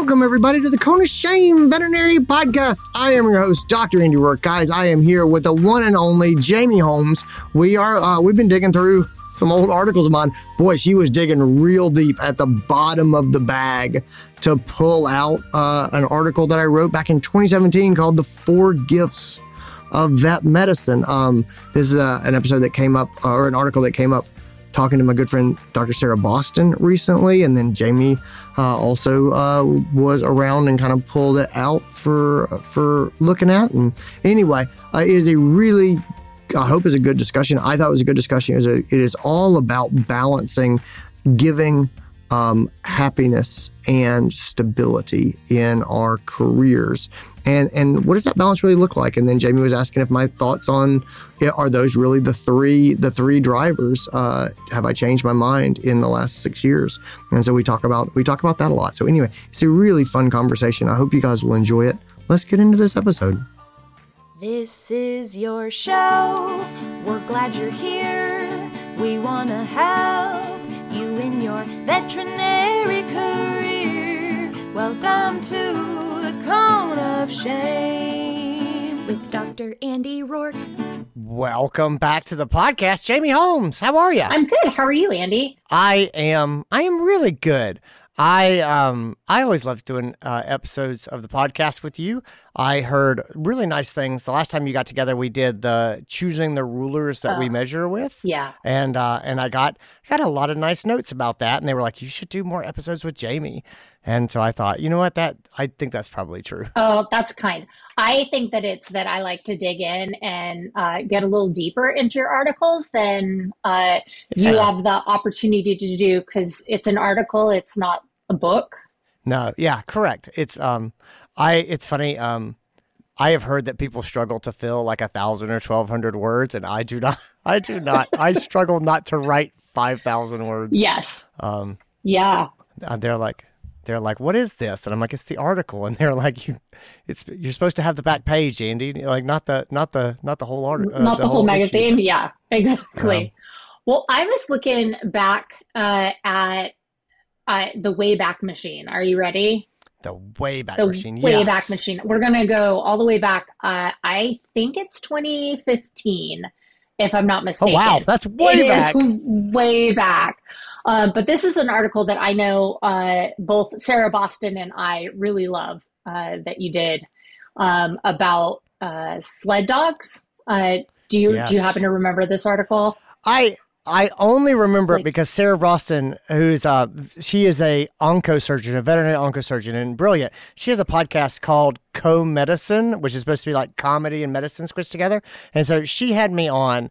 welcome everybody to the of Shame Veterinary Podcast. I am your host, Dr. Andy Roark. Guys, I am here with the one and only Jamie Holms. We are uh, we've been digging through some old articles of mine. Boy, she was digging real deep at the bottom of the bag to pull out uh, an article that I wrote back in 2017 called "The Four Gifts of Vet Medicine." Um, this is uh, an episode that came up, uh, or an article that came up talking to my good friend Dr. Sarah Boston recently, and then Jamie uh, also uh, was around and kind of pulled it out for for looking at. And anyway, uh, it is a really I hope is a good discussion. I thought it was a good discussion. A, it is all about balancing giving um, happiness and stability in our careers. And and what does that balance really look like? And then Jamie was asking if my thoughts on it are those really the three the three drivers? Uh, have I changed my mind in the last six years? And so we talk about we talk about that a lot. So anyway, it's a really fun conversation. I hope you guys will enjoy it. Let's get into this episode. This is your show. We're glad you're here. We want to help your veterinary career. Welcome to the Cone of Shame with Dr. Andy Roark. Welcome back to the podcast, Jamie Holms. How are you? I'm good. How are you, Andy? I am. I am really good. I um I always love doing uh, episodes of the podcast with you. I heard really nice things the last time you got together. We did the choosing the rulers that we Oh. measure with. Yeah. and uh, and I got got a lot of nice notes about that, and they were like, "You should do more episodes with Jamie." And so I thought, you know what, that I think that's probably true. Oh, that's kind. I think that it's that I like to dig in and uh, get a little deeper into your articles than uh, you Yeah. have the opportunity to do because it's an article, it's not a book. No, yeah, correct. It's um, I it's funny um. I have heard that people struggle to fill like a thousand or twelve hundred words, and I do not. I do not. I struggle not to write five thousand words. Yes. Um, Yeah. uh, they're like, they're like, what is this? And I'm like, it's the article. And they're like, you, it's you're supposed to have the back page, Andy. Like not the not the not the whole article. not the, whole, issue. magazine. Yeah, exactly. Yeah. Well, I was looking back uh, at uh, the Wayback Machine. Are you ready? The Wayback the Machine. Wayback yes. Machine. We're gonna go all the way back. Uh, I think it's 2015, if I'm not mistaken. Oh wow, that's way It back. way back. Uh, but this is an article that I know uh, both Sarah Boston and I really love uh, that you did um, about uh, sled dogs. Uh, do you do you happen to remember this article? I I only remember it because Sarah Boston, who's uh she is a oncosurgeon, a veterinary oncosurgeon, and brilliant. She has a podcast called Co Medicine, which is supposed to be like comedy and medicine squished together. And so she had me on,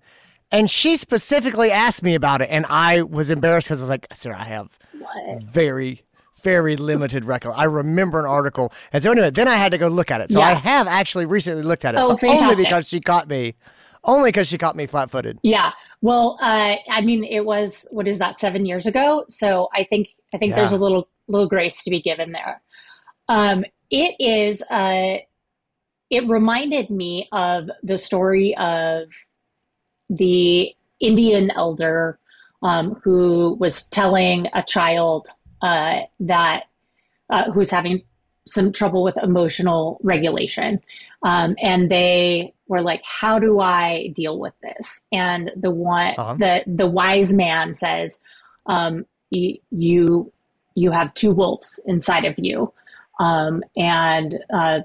and she specifically asked me about it, and I was embarrassed because I was like, Sarah, I have What? very very limited record. I remember an article, and so anyway, then I had to go look at it. So I have actually recently looked at it, Oh, only because she caught me, only because she caught me flat-footed. Yeah. Well, uh, I mean, it was what is that seven years ago? So I think I think there's a little little grace to be given there. Um, it is. Uh, it reminded me of the story of the Indian elder um, who was telling a child uh, that uh, who's having some trouble with emotional regulation. Um, and they were like, "How do I deal with this?" And the one, Uh-huh. the the wise man says, um, you, "You you have two wolves inside of you, um, and uh,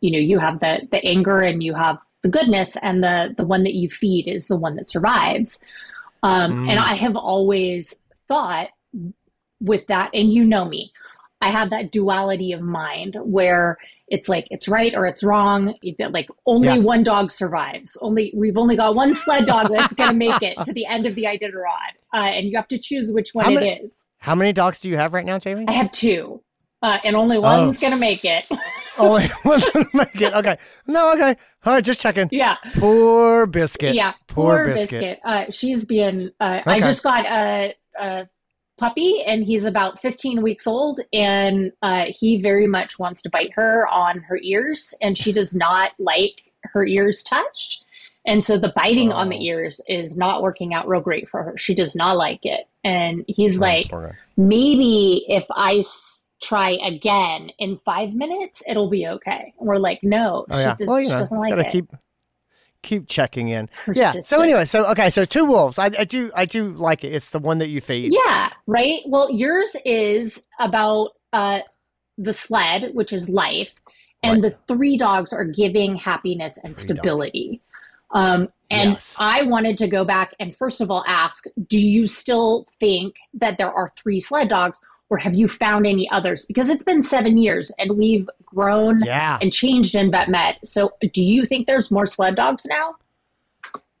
you know you have the the anger and you have the goodness, and the the one that you feed is the one that survives." Um, And Mm. I have always thought with that, and you know me, I have that duality of mind where it's like it's right or it's wrong. Like only Yeah. one dog survives. Only we've only got one sled dog that's going to make it to the end of the Iditarod, uh, and you have to choose which one How it many- is. How many dogs do you have right now, Jamie? I have two, uh, and only one's Oh. going to make it. Only one's going to make it. Okay. No, okay. All right, just checking. yeah, Poor biscuit. yeah. Poor, Poor biscuit. biscuit. Uh, she's being. Uh, I just got a, a puppy, and he's about 15 weeks old, and uh, he very much wants to bite her on her ears, and she does not like her ears touched. And so the biting on Oh. the ears is not working out real great for her. She does not like it. And he's Oh, like, maybe if I s- try again in five minutes, it'll be okay. And we're like, no, Oh she, yeah. does, well, you she doesn't like gotta it. keep keep checking in. Yeah. So anyway, so okay, so two wolves. I, I do I do like it. It's the one that you feed. Yeah, right. Well, yours is about uh, the sled, which is life, and Right. the three dogs are giving happiness and Three dogs. stability. Um, and Yes. I wanted to go back and first of all ask, do you still think that there are three sled dogs, or have you found any others? Because it's been seven years and we've grown Yeah. and changed in VetMed. So, do you think there's more sled dogs now?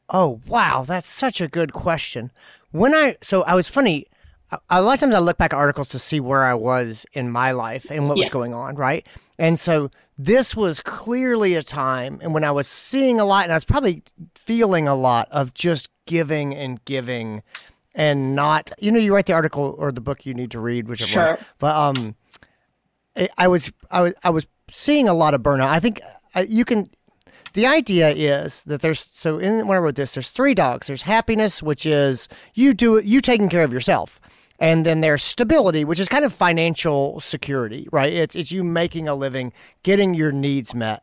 Oh wow, that's such a good question. When I so I was funny. a- A lot of times I look back at articles to see where I was in my life and what was going on, right? And so this was clearly a time and when I was seeing a lot and I was probably feeling a lot of just giving and giving and not you know you write the article or the book you need to read whichever one. Sure. but um I- was I was I was seeing a lot of burnout. I think you can. The idea is that there's so in when I wrote this, there's three dogs. There's happiness, which is you do you taking care of yourself, and then there's stability, which is kind of financial security, right? It's it's you making a living, getting your needs met,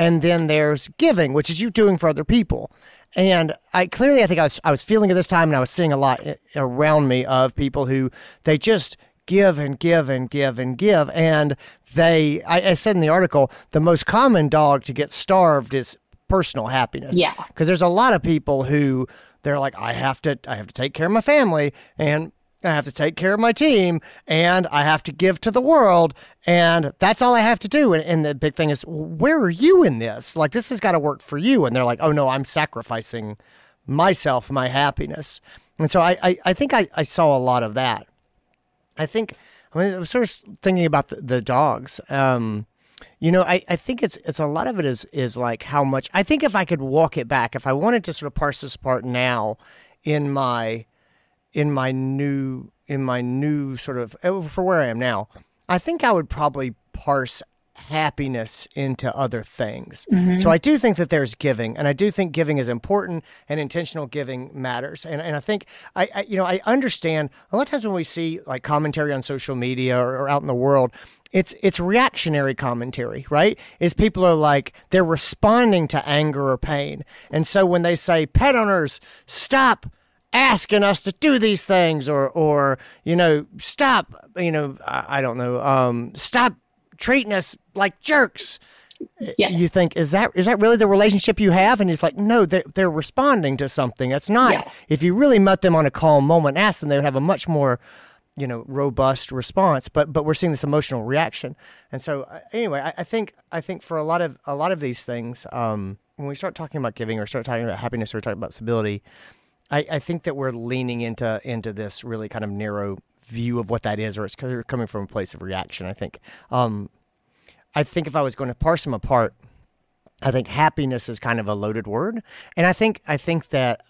and then there's giving, which is you doing for other people. And I clearly, I think I was I was feeling at this time, and I was seeing a lot eh, around me of people who they just give and give and give and give. And they, I, I said in the article, the most common dog to get starved is personal happiness. Yeah. Because there's a lot of people who they're like, I have to, I have to take care of my family and I have to take care of my team and I have to give to the world. And that's all I have to do. And, and the big thing is, where are you in this? Like, this has got to work for you. And they're like, oh no, I'm sacrificing myself, my happiness. And so I, I, I think I, I saw a lot of that. I think I, mean, I was sort of thinking about the, the dogs. Um, you know, I, I think it's it's a lot of it is is like how much I think if I could walk it back, if I wanted to sort of parse this apart now in my in my new in my new sort of oh, for where I am now, I think I would probably parse happiness into other things. Mm-hmm. So I do think that there's giving, and I do think giving is important, and intentional giving matters. And and I think I, I you know I understand a lot of times when we see like commentary on social media or, or out in the world. It's it's reactionary commentary, right? Is people are like they're responding to anger or pain, and so when they say pet owners stop asking us to do these things or or you know stop you know i, I don't know um stop treating us like jerks. Yes. you think is that is that really the relationship you have? And he's like no they're, they're responding to something. That's not Yeah. if you really met them on a calm moment asked them they would have a much more you know robust response. But but we're seeing this emotional reaction. And so uh, anyway I, I think i think for a lot of a lot of these things um when we start talking about giving or start talking about happiness or talking about stability I, I think that we're leaning into into this really kind of narrow view of what that is, or it's coming from a place of reaction. I think. Um, I think if I was going to parse them apart, I think happiness is kind of a loaded word, and I think I think that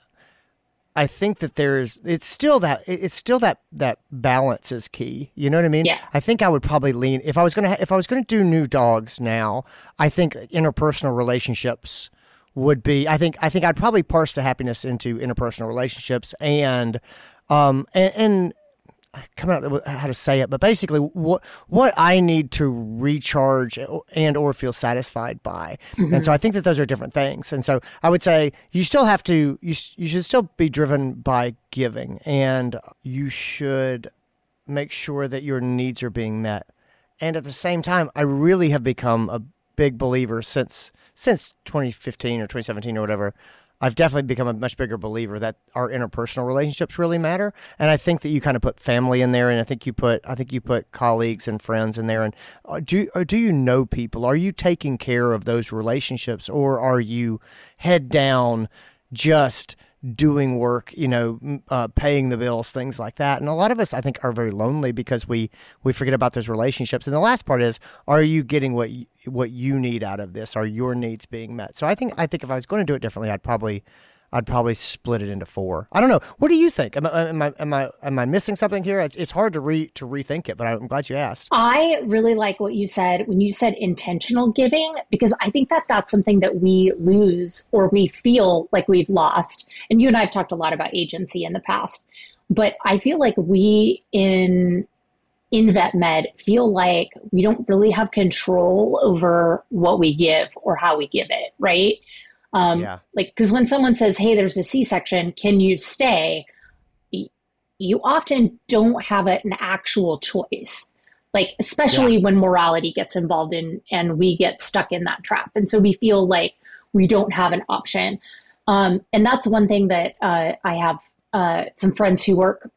I think that there's it's still that it's still that that balance is key. You know what I mean? Yeah. I think I would probably lean if I was gonna ha- if I was gonna do new dogs now. I think interpersonal relationships would be. I think I think I'd probably parse the happiness into interpersonal relationships and um and. and coming out with how to say it, but basically what what I need to recharge and or feel satisfied by. And so I think that those are different things. And so I would say you still have to you you should still be driven by giving and you should make sure that your needs are being met. And at the same time, I really have become a big believer since since 2015 or 2017 or whatever. I've definitely become a much bigger believer that our interpersonal relationships really matter, and I think that you kind of put family in there, and I think you put I think you put colleagues and friends in there. And uh, do or do you know people? Are you taking care of those relationships, or are you head down just doing work, you know, uh, paying the bills, things like that. And a lot of us, I think, are very lonely because we we forget about those relationships. And the last part is, are you getting what you, what you need out of this? Are your needs being met? So I think I think if I was going to do it differently, I'd probably I'd probably split it into four. I don't know. What do you think? Am I am I am I, am I missing something here? It's, it's hard to re to rethink it, but I'm glad you asked. I really like what you said when you said intentional giving, because I think that that's something that we lose or we feel like we've lost. And you and I have talked a lot about agency in the past, but I feel like we in in vet med feel like we don't really have control over what we give or how we give it, right? Um, yeah. Like, because when someone says, "Hey, there's a C-section, can you stay?" You often don't have a, an actual choice, like especially yeah. when morality gets involved in and we get stuck in that trap, and so we feel like we don't have an option. Um, and that's one thing that uh, I have uh, some friends who work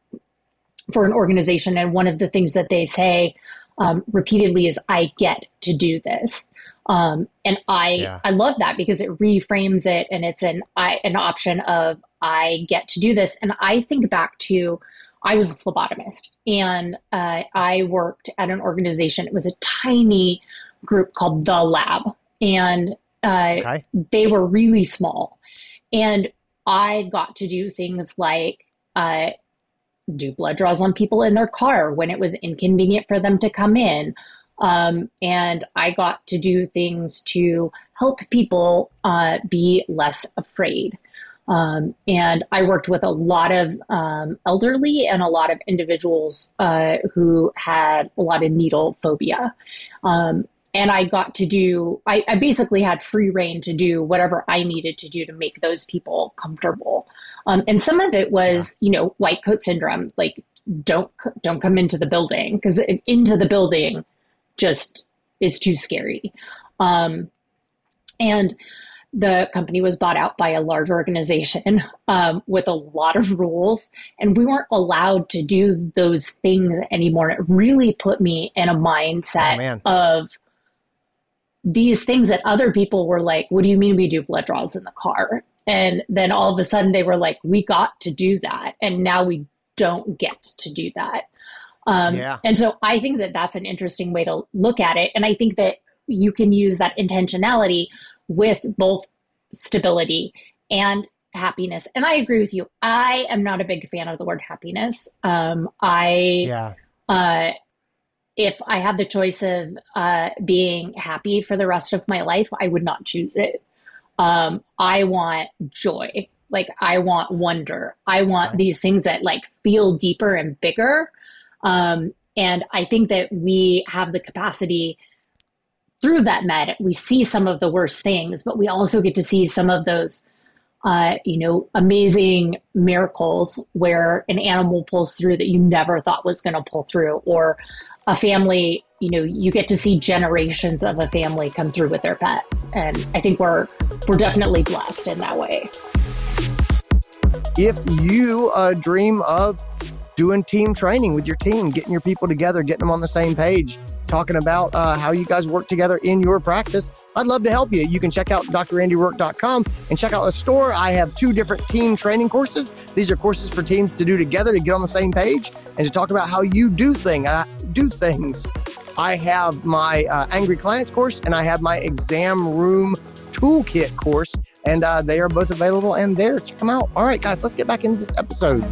for an organization, and one of the things that they say um, repeatedly is, "I get to do this," um, and I yeah. I love that because it reframes it, and it's an I, an option of I get to do this. And I think back to I was a phlebotomist, and uh, I worked at an organization. It was a tiny group called the Lab, and uh, okay. they were really small, and I got to do things like uh, do blood draws on people in their car when it was inconvenient for them to come in. Um, and I got to do things to help people uh, be less afraid. Um, and I worked with a lot of um, elderly and a lot of individuals uh, who had a lot of needle phobia. Um, and I got to do, I, I, basically had free reign to do whatever I needed to do to make those people comfortable. Um, and some of it was, yeah. you know, white coat syndrome, like don't don't come into the building because into the building just is too scary. Um, and the company was bought out by a large organization um, with a lot of rules, and we weren't allowed to do those things anymore. it really put me in a mindset oh, of these things that other people were like, What do you mean we do blood draws in the car? And then all of a sudden they were like, We got to do that. And now we don't get to do that. Um, yeah. And so I think that that's an interesting way to look at it. And I think that you can use that intentionality with both stability and happiness. And I agree with you. I am not a big fan of the word happiness. Um, I, yeah. Uh, if I had the choice of uh, being happy for the rest of my life, I would not choose it. Um, I want joy. Like I want wonder. I want right. these things that like feel deeper and bigger. Um, and I think that we have the capacity through vet med. We see some of the worst things, but we also get to see some of those, uh, you know, amazing miracles where an animal pulls through that you never thought was going to pull through, or a family, you know, you get to see generations of a family come through with their pets. And I think we're we're definitely blessed in that way. If you uh, dream of doing team training with your team, getting your people together, getting them on the same page, talking about uh, how you guys work together in your practice, I'd love to help you. You can check out drandyroark.com and check out the store. I have two different team training courses. These are courses for teams to do together to get on the same page and to talk about how you do thing uh, do things. I have my uh, Angry Clients course and I have my Exam Room Toolkit course, and uh, they are both available and there. Check them out. All right, guys, let's get back into this episode.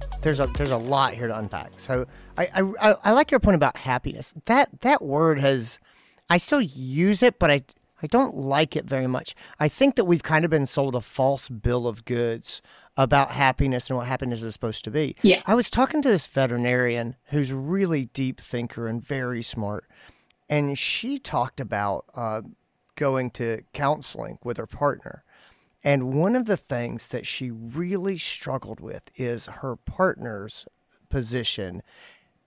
Well, there's a there's a lot here to unpack. So I, I I like your point about happiness. That that word has I still use it, but I I don't like it very much. I think that we've kind of been sold a false bill of goods about happiness and what happiness is supposed to be. Yeah. I was talking to this veterinarian who's a really deep thinker and very smart, and she talked about uh, going to counseling with her partner. And one of the things that she really struggled with is her partner's position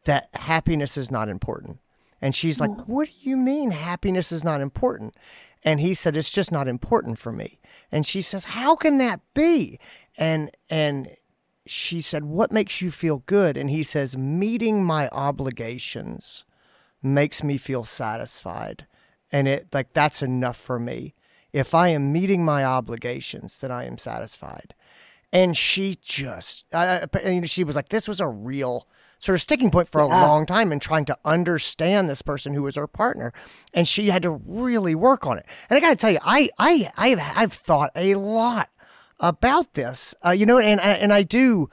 that happiness is not important. And she's like, mm. What do you mean happiness is not important? And he said, It's just not important for me. And she says, How can that be? And and she said, What makes you feel good? And he says, Meeting my obligations makes me feel satisfied. And it like that's enough for me. If I am meeting my obligations, then I am satisfied. And she just, uh, she was like, this was a real sort of sticking point for a yeah. long time in trying to understand this person who was her partner, and she had to really work on it. And I got to tell you, I I I've, I've thought a lot about this, uh, you know, and and I do,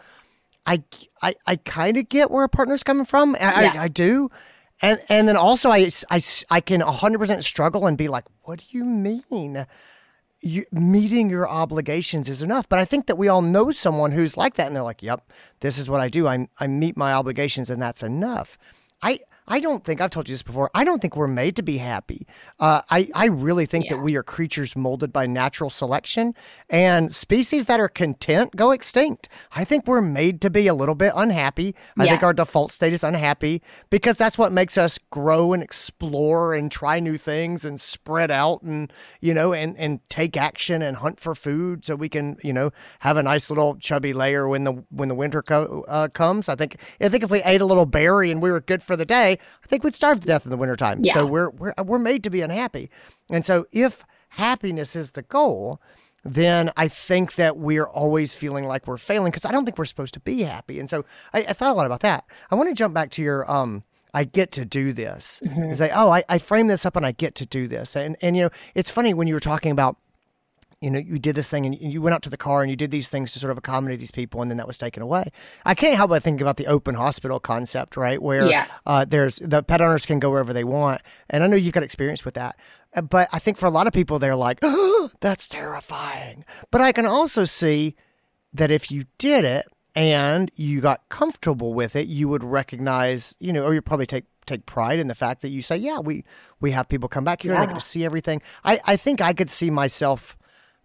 I I I kind of get where a partner's coming from. I, yeah. I, I do. And, and then also I, I, I can 100% struggle and be like, what do you mean? you, meeting your obligations is enough. But I think that we all know someone who's like that, and they're like, "Yep, this is what I do. I I meet my obligations, and that's enough." I I don't think I've told you this before. I don't think we're made to be happy. Uh, I I really think Yeah. that we are creatures molded by natural selection, and species that are content go extinct. I think we're made to be a little bit unhappy. I think our default state is unhappy because that's what makes us grow and explore and try new things and spread out and you know and and take action and hunt for food so we can you know have a nice little chubby layer when the when the winter co- uh, comes. I think I think if we ate a little berry and we were good for the day, I think we'd starve to death in the wintertime. Yeah. So we're we're we're made to be unhappy. And so if happiness is the goal, then I think that we're always feeling like we're failing because I don't think we're supposed to be happy. And so I, I thought a lot about that. I want to jump back to your um I get to do this. It's like, oh, I, I frame this up and I get to do this. And and you know, it's funny when you were talking about you know, you did this thing and you went out to the car and you did these things to sort of accommodate these people, and then that was taken away. I can't help but think about the open hospital concept, right? Where Yeah. uh, there's the pet owners can go wherever they want, and I know you've got experience with that. Uh, But I think for a lot of people, they're like, oh, "That's terrifying." But I can also see that if you did it and you got comfortable with it, you would recognize, you know, or you probably take take pride in the fact that you say, "Yeah, we we have people come back here and they Yeah. get to see everything." I I think I could see myself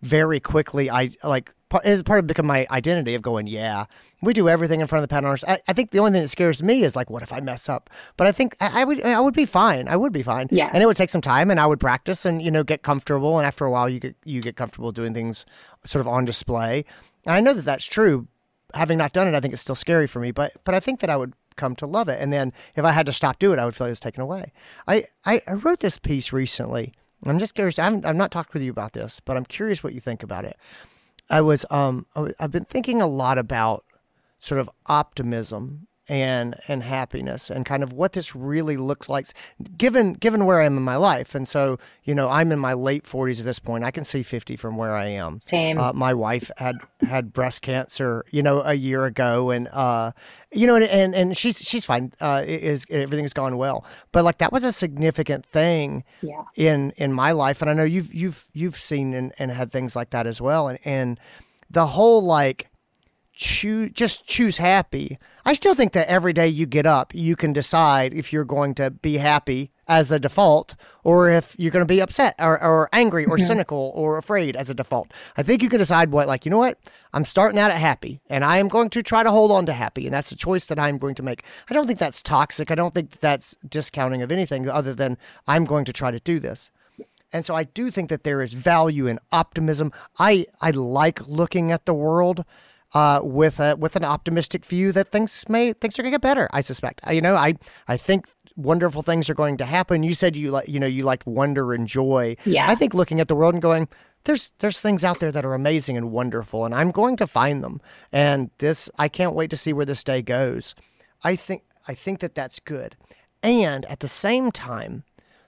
very quickly. I like is part of become my identity of going, "Yeah, we do everything in front of the pet owners." I, I think the only thing that scares me is like, what if I mess up? But I think I, I would I would be fine. I would be fine. Yeah. and it would take some time, and I would practice and you know get comfortable. And after a while, you get you get comfortable doing things sort of on display. And I know that that's true. Having not done it, I think it's still scary for me. But but I think that I would come to love it. And then if I had to stop doing it, I would feel it was taken away. I I, I wrote this piece recently. I'm just curious. I haven't, I've not talked with you about this, but I'm curious what you think about it. I was um I've been thinking a lot about sort of optimism and and happiness and kind of what this really looks like given given where I am in my life. And so, you know, I'm in my late 40s at this point. I can see 50 from where I am. Same. Uh, my wife had had breast cancer, you know, a year ago, and uh, you know, and and, and she's she's fine. Uh, it is everything's gone well, but like that was a significant thing Yeah. in in my life, and I know you've you've you've seen and, and had things like that as well, and and the whole like choose just choose happy. I still think that every day you get up, you can decide if you're going to be happy as a default or if you're going to be upset or, or angry or cynical or afraid as a default. I think you can decide what, like, you know what? I'm starting out at happy and I am going to try to hold on to happy. And that's a choice that I'm going to make. I don't think that's toxic. I don't think that that's discounting of anything other than I'm going to try to do this. And so I do think that there is value in optimism. I, I like looking at the world uh, with a with an optimistic view that things may things are gonna get better. I suspect. You know, I I think wonderful things are going to happen. You said you like you know you like wonder and joy. Yeah. I think looking at the world and going, there's there's things out there that are amazing and wonderful, and I'm going to find them. And this, I can't wait to see where this day goes. I think I think that that's good. And at the same time,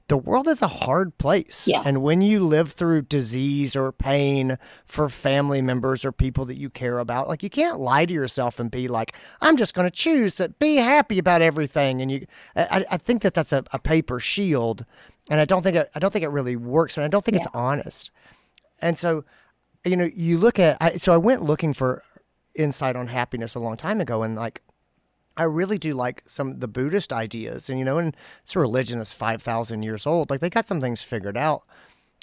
the world is a hard place. Yeah. And when you live through disease or pain for family members or people that you care about, like you can't lie to yourself and be like, I'm just going to choose to be happy about everything. And you, I, I think that that's a, a paper shield. And I don't think it, I don't think it really works. And I don't think it's honest. And so, you know, you look at, I, so I went looking for insight on happiness a long time ago and like, I really do like some the Buddhist ideas, and you know, and it's a religion that's five thousand years old. Like they got some things figured out,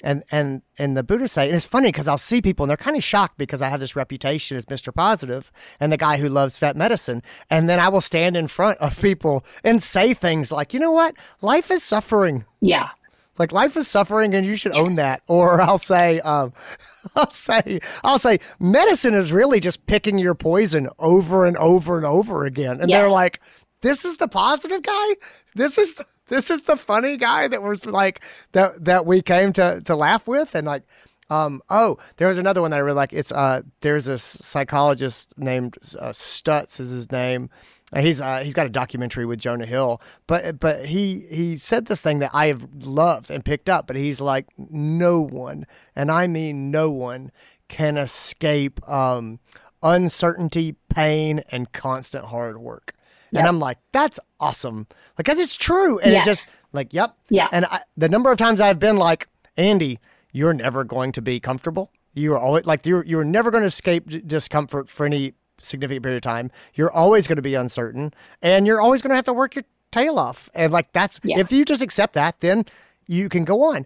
and and and the Buddhists say, and it's funny because I'll see people and they're kind of shocked because I have this reputation as Mister Positive and the guy who loves vet medicine, and then I will stand in front of people and say things like, you know what, life is suffering. Yeah. Like life is suffering, and you should own that. Or I'll say, um, I'll say, I'll say, medicine is really just picking your poison over and over and over again. And they're like, "This is the positive guy. This is this is the funny guy that was like that that we came to to laugh with." And like, um, oh, there was another one that I really like. It's uh, there's a psychologist named uh, Stutz is his name. And He's uh, he's got a documentary with Jonah Hill, but but he he said this thing that I have loved and picked up. But he's like, no one, and I mean no one, can escape um, uncertainty, pain, and constant hard work. And I'm like, that's awesome, because it's true, and it's just like, yep, Yeah. And I, the number of times I've been like, Andy, you're never going to be comfortable. You're always like you're you're never going to escape discomfort for any significant period of time. You're always going to be uncertain, and you're always going to have to work your tail off. And like that's Yeah. if you just accept that, then you can go on.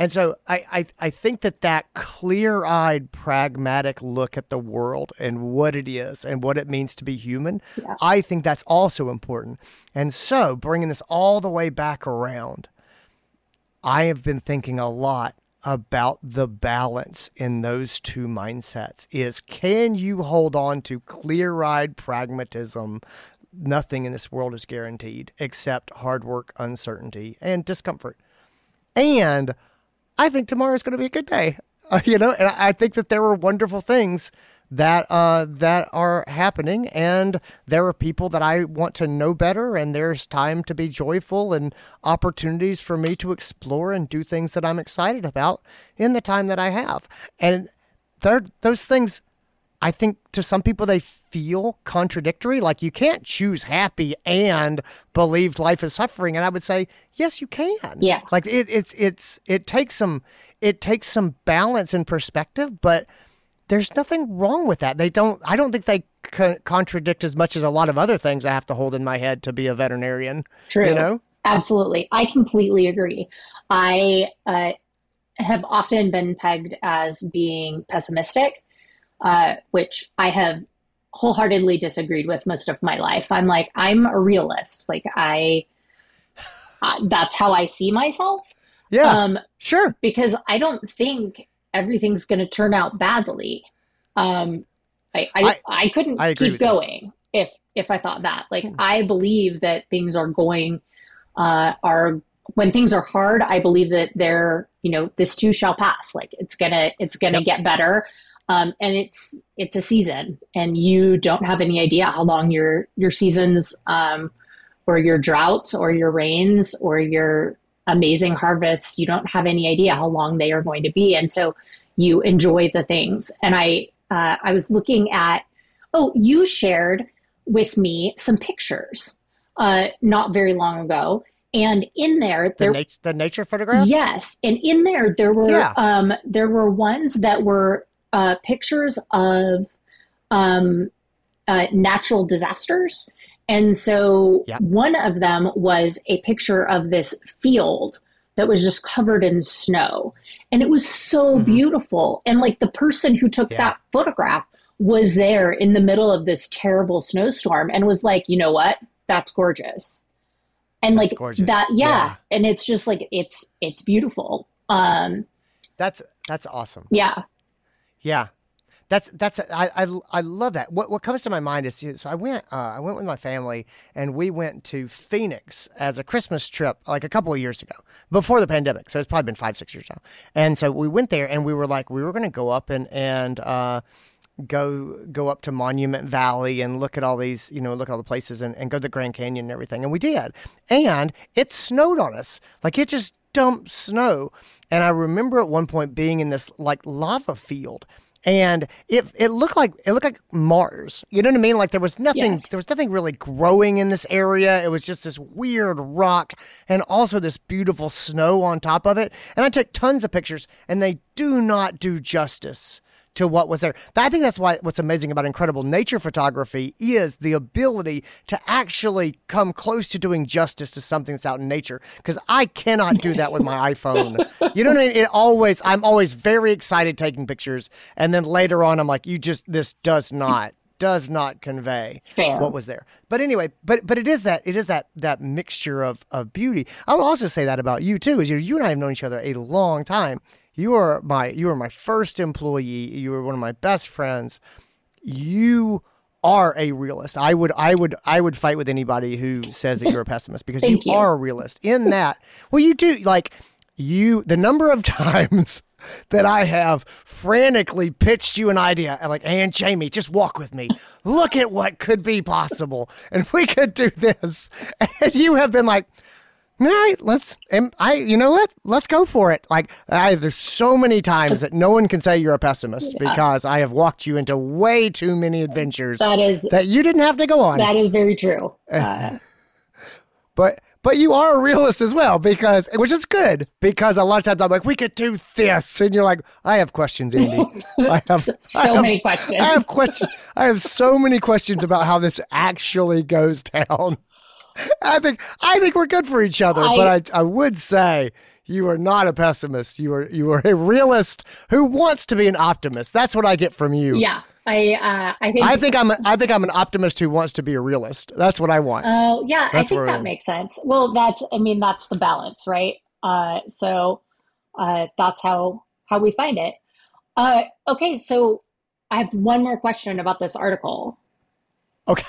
And so I, I, I think that that clear eyed, pragmatic look at the world and what it is and what it means to be human, Yeah. I think that's also important. And so bringing this all the way back around, I have been thinking a lot about the balance in those two mindsets is can you hold on to clear-eyed pragmatism nothing in this world is guaranteed except hard work uncertainty and discomfort and I think tomorrow is going to be a good day. Uh, you know, and I think that there are wonderful things that uh, that are happening, and there are people that I want to know better, and there's time to be joyful and opportunities for me to explore and do things that I'm excited about in the time that I have, and those things. I think to some people they feel contradictory. Like you can't choose happy and believe life is suffering. And I would say, yes, you can. Yeah. Like it, it's it's it takes some it takes some balance and perspective, but there's nothing wrong with that. They don't. I don't think they co- contradict as much as a lot of other things I have to hold in my head to be a veterinarian. True. You know. Absolutely. I completely agree. I uh, have often been pegged as being pessimistic, uh, which I have wholeheartedly disagreed with most of my life. I'm like, I'm a realist. Like, I, uh, that's how I see myself. Yeah. Um, sure. because I don't think everything's going to turn out badly. Um, I, I, I- I, couldn't I keep with this. going if if I thought that. Like Hmm. I believe that things are going uh, are when things are hard. I believe that they're you know this too shall pass. Like it's gonna it's gonna Yep. get better. Um, and it's it's a season, and you don't have any idea how long your your seasons, um, or your droughts, or your rains, or your amazing harvests. You don't have any idea how long they are going to be, and so you enjoy the things. And I uh, I was looking at oh you shared with me some pictures uh, not very long ago, and in there The, there nat- the nature photographs. Yes, and in there there were Yeah. um, there were ones that were uh, pictures of um, uh, natural disasters, and so Yeah. one of them was a picture of this field that was just covered in snow, and it was so Mhm. beautiful. And like the person who took Yeah. that photograph was there in the middle of this terrible snowstorm, and was like, you know what, that's gorgeous. And That's like gorgeous. that, yeah. Yeah. And it's just like it's it's beautiful. Um, That's that's awesome. yeah, Yeah, that's that's I, I I love that. What what comes to my mind is so I went uh, I went with my family and we went to Phoenix as a Christmas trip like a couple of years ago before the pandemic. So it's probably been five six years now. And so we went there and we were like we were going to go up and and uh, go go up to Monument Valley and look at all these you know look at all the places and, and go to the Grand Canyon and everything. And we did. And it snowed on us like it just dumped snow. And I remember at one point being in this like lava field and it it looked like it looked like Mars. You know what I mean? Like there was nothing Yes. there was nothing really growing in this area. It was just this weird rock and also this beautiful snow on top of it. And I took tons of pictures and they do not do justice to what was there. I think that's why what's amazing about incredible nature photography is the ability to actually come close to doing justice to something that's out in nature. Because I cannot do that with my iPhone. You know what I mean? It always, I'm always very excited taking pictures, and then later on, I'm like, you just this does not does not convey Fair. what was there. But anyway, but but it is that it is that that mixture of of beauty. I will also say that about you too. Is you you and I have known each other a long time. You are my you are my first employee. You were one of my best friends. You are a realist. I would I would I would fight with anybody who says that you're a pessimist because you, you. are a realist. In that, well, you do like you the number of times that I have frantically pitched you an idea and like, and Jamie, just walk with me. Look at what could be possible, and we could do this. And you have been like, all right, let's. And I, you know what? Let's go for it. Like, I, there's so many times that no one can say you're a pessimist Yeah. because I have walked you into way too many adventures that is that you didn't have to go on. that is very true. Uh, But but you are a realist as well because which is good because a lot of times I'm like we could do this and you're like I have questions Andy I have so I have, many questions. I have questions I have so many questions about how this actually goes down I think I think we're good for each other I- but I I would say you are not a pessimist you are you are a realist who wants to be an optimist that's what I get from you yeah, I uh, I think I think I'm a, I think I'm an optimist who wants to be a realist that's what I want Oh, yeah, I think that makes sense. Well, that's I mean that's the balance, right? Uh, so uh, that's how how we find it. Uh, okay, so I have one more question about this article. Okay.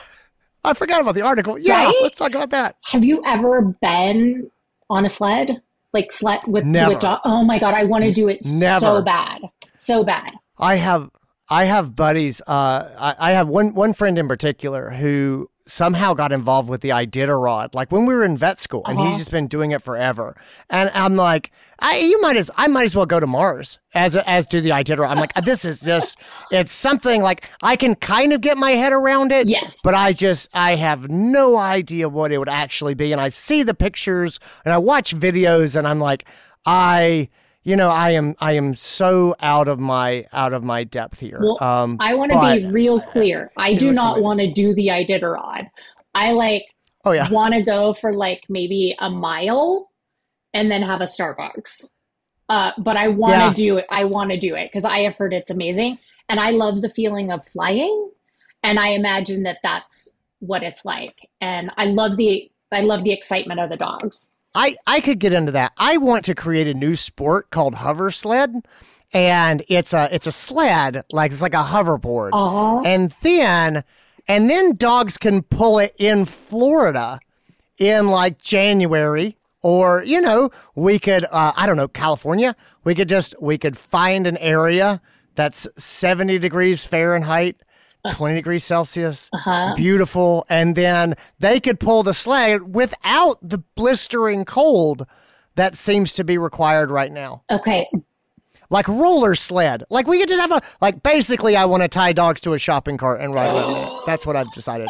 I forgot about the article. Yeah, Right? let's talk about that. Have you ever been on a sled, like sled with Never. with dog? Oh my God, I want to do it Never. so bad, so bad. I have I have buddies. Uh, I, I have one one friend in particular who somehow got involved with the Iditarod, like when we were in vet school, and Uh-huh. he's just been doing it forever. And I'm like, I you might as I might as well go to Mars as as to the Iditarod. I'm like, this is just it's something like I can kind of get my head around it. Yes. But I just I have no idea what it would actually be, and I see the pictures and I watch videos, and I'm like, I. You know, I am I am so out of my out of my depth here. Well, um, I want to be real clear. I do not want to do the Iditarod. I like oh yeah, want to go for like maybe a mile and then have a Starbucks. Uh, but I want to Yeah. do it. I want to do it because I have heard it's amazing, and I love the feeling of flying, and I imagine that that's what it's like. And I love the I love the excitement of the dogs. I I could get into that. I want to create a new sport called hover sled, and it's a it's a sled like it's like a hoverboard, Oh, and then and then dogs can pull it in Florida in like January. Or you know, we could uh, I don't know California. We could just we could find an area that's seventy degrees Fahrenheit, twenty degrees Celsius, uh-huh. beautiful, and then they could pull the sled without the blistering cold that seems to be required right now. Okay. Like roller sled. Like we could just have a like basically I want to tie dogs to a shopping cart and ride around in it. That's what I've decided.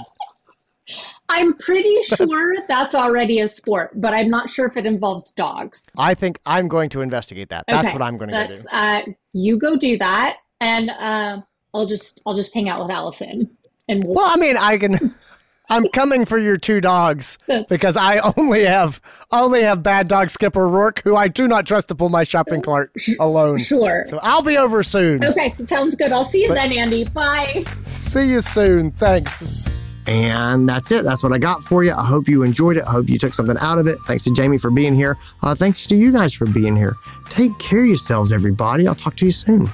I'm pretty sure that's already a sport, but I'm not sure if it involves dogs. I think I'm going to investigate that. That's Okay, what I'm going to go do. uh, you go do that, and uh, I'll just I'll just hang out with Allison, and we'll, Well, I mean, I can I'm coming for your two dogs because I only have only have bad dog Skipper Roark who I do not trust to pull my shopping cart alone. sure. So I'll be over soon. Okay, sounds good. I'll see you then, Andy. Bye. See you soon. Thanks. And that's it. That's what I got for you. I hope you enjoyed it. I hope you took something out of it. Thanks to Jamie for being here. Uh, thanks to you guys for being here. Take care of yourselves, everybody. I'll talk to you soon.